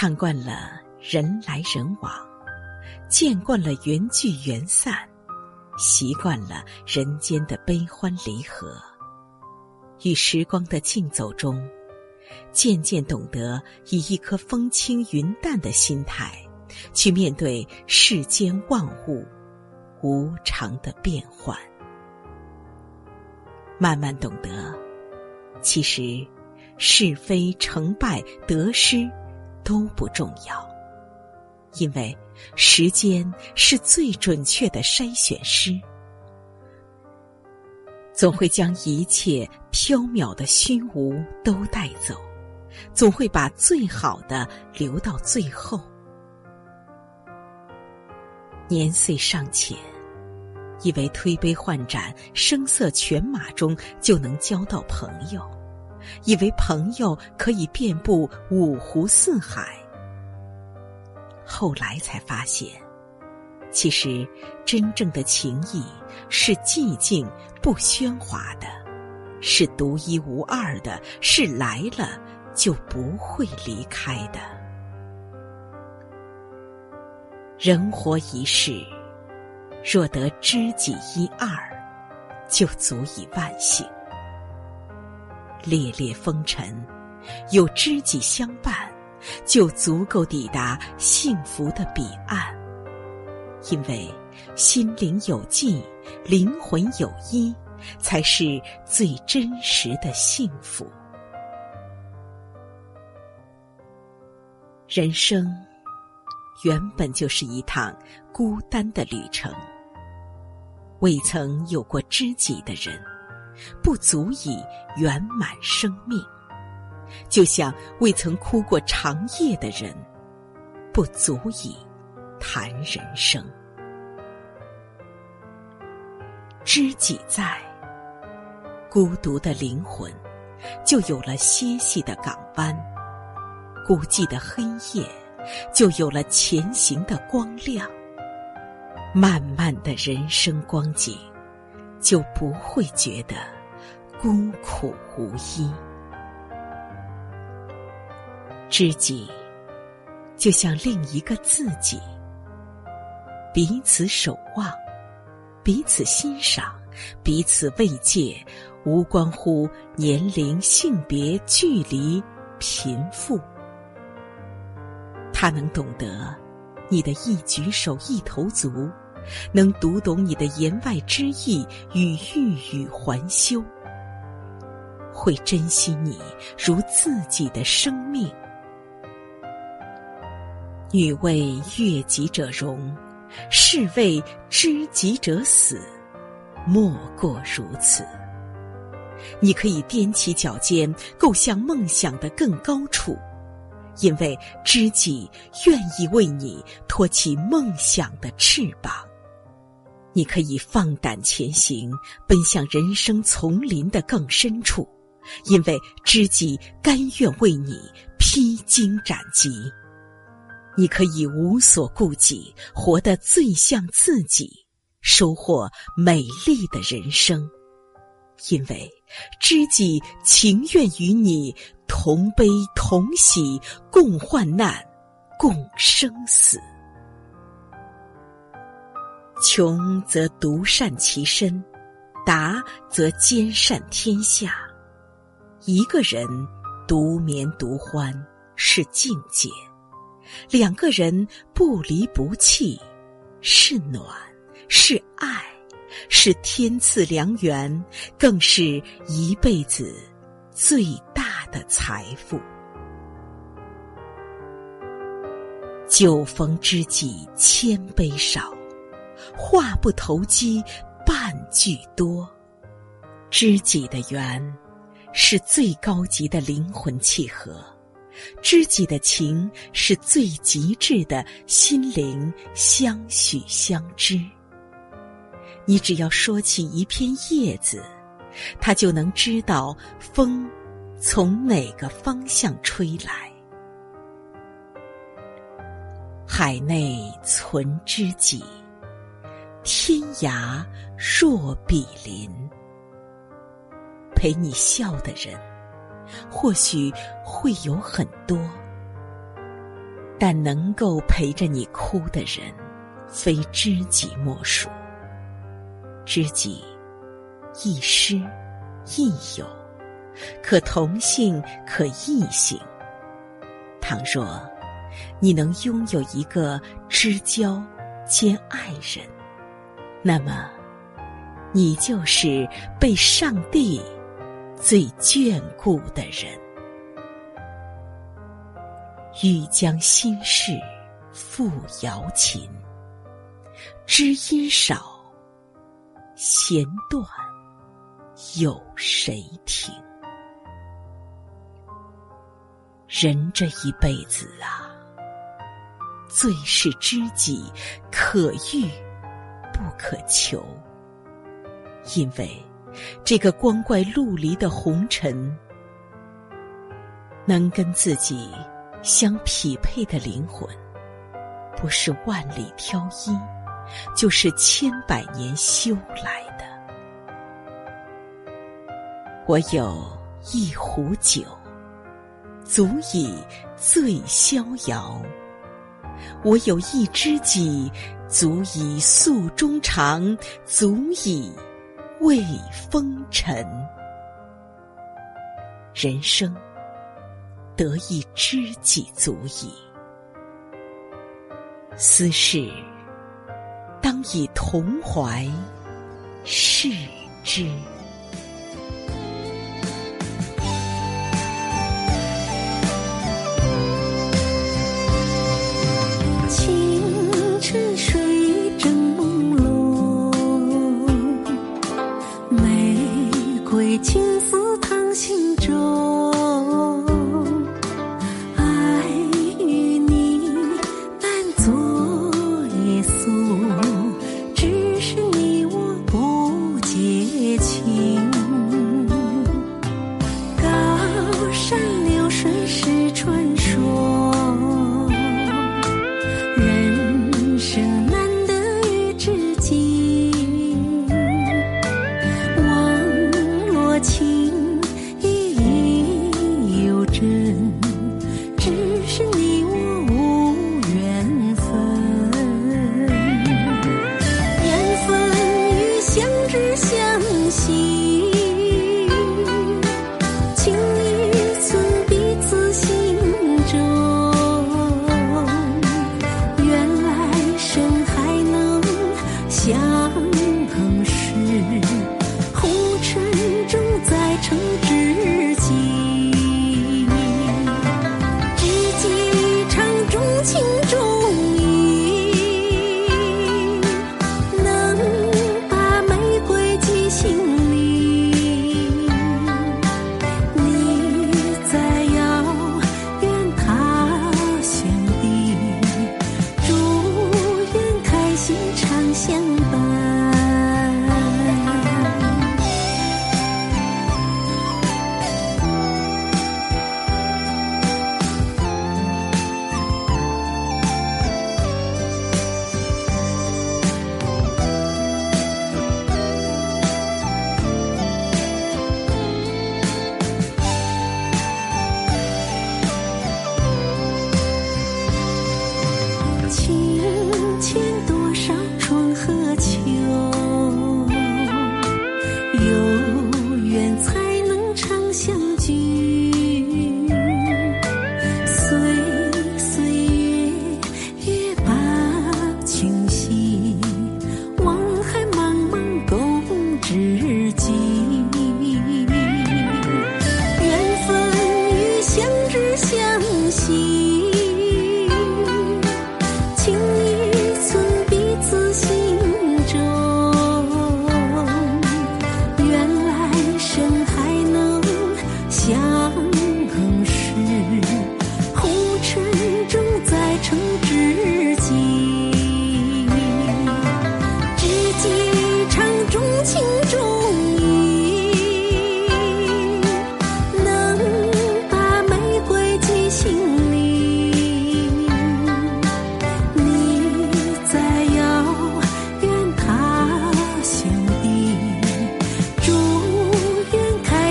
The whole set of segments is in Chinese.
看惯了人来人往，见惯了缘聚缘散，习惯了人间的悲欢离合，与时光的竞走中，渐渐懂得以一颗风轻云淡的心态，去面对世间万物无常的变幻。慢慢懂得，其实是非成败得失都不重要，因为时间是最准确的筛选师，总会将一切缥缈的虚无都带走，总会把最好的留到最后。年岁尚浅。以为推杯换盏、声色犬马中就能交到朋友，以为朋友可以遍布五湖四海。后来才发现，其实真正的情谊是寂静不喧哗的，是独一无二的，是来了就不会离开的。人活一世。若得知己一二，就足以万幸。烈烈风尘，有知己相伴，就足够抵达幸福的彼岸。因为心灵有寄，灵魂有依，才是最真实的幸福。人生原本就是一趟孤单的旅程。未曾有过知己的人，不足以圆满生命；就像未曾哭过长夜的人，不足以谈人生。知己在，孤独的灵魂就有了歇息的港湾；孤寂的黑夜就有了前行的光亮。漫漫的人生光景，就不会觉得孤苦无依。知己就像另一个自己，彼此守望，彼此欣赏，彼此慰藉，无关乎年龄、性别、距离、贫富。他能懂得。你的一举手一投足，能读懂你的言外之意与欲语还休，会珍惜你如自己的生命。女为悦己者容，是为知己者死，莫过如此。你可以踮起脚尖，够向梦想的更高处。因为知己愿意为你托起梦想的翅膀，你可以放胆前行，奔向人生丛林的更深处。因为知己甘愿为你披荆斩棘，你可以无所顾忌，活得最像自己，收获美丽的人生。因为知己情愿与你。同悲同喜，共患难，共生死。穷则独善其身，达则兼善天下。一个人独眠独欢是境界，两个人不离不弃是暖，是爱，是天赐良缘，更是一辈子最大。的财富，酒逢知己千杯少，话不投机半句多。知己的缘，是最高级的灵魂契合；知己的情，是最极致的心灵相许相知。你只要说起一片叶子，他就能知道风。从哪个方向吹来？海内存知己，天涯若比邻。陪你笑的人，或许会有很多，但能够陪着你哭的人，非知己莫属。知己，亦师亦友，可同性，可异性。倘若你能拥有一个知交兼爱人，那么你就是被上帝最眷顾的人。欲将心事付瑶琴，知音少。弦断有谁听？人这一辈子啊，最是知己，可遇不可求。因为这个光怪陆离的红尘，能跟自己相匹配的灵魂，不是万里挑一。就是千百年修来的。我有一壶酒，足以醉逍遥；我有一知己，足以诉衷肠，足以慰风尘。人生得一知己足矣，斯事。当以同怀视之。只相信。线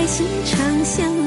心常相。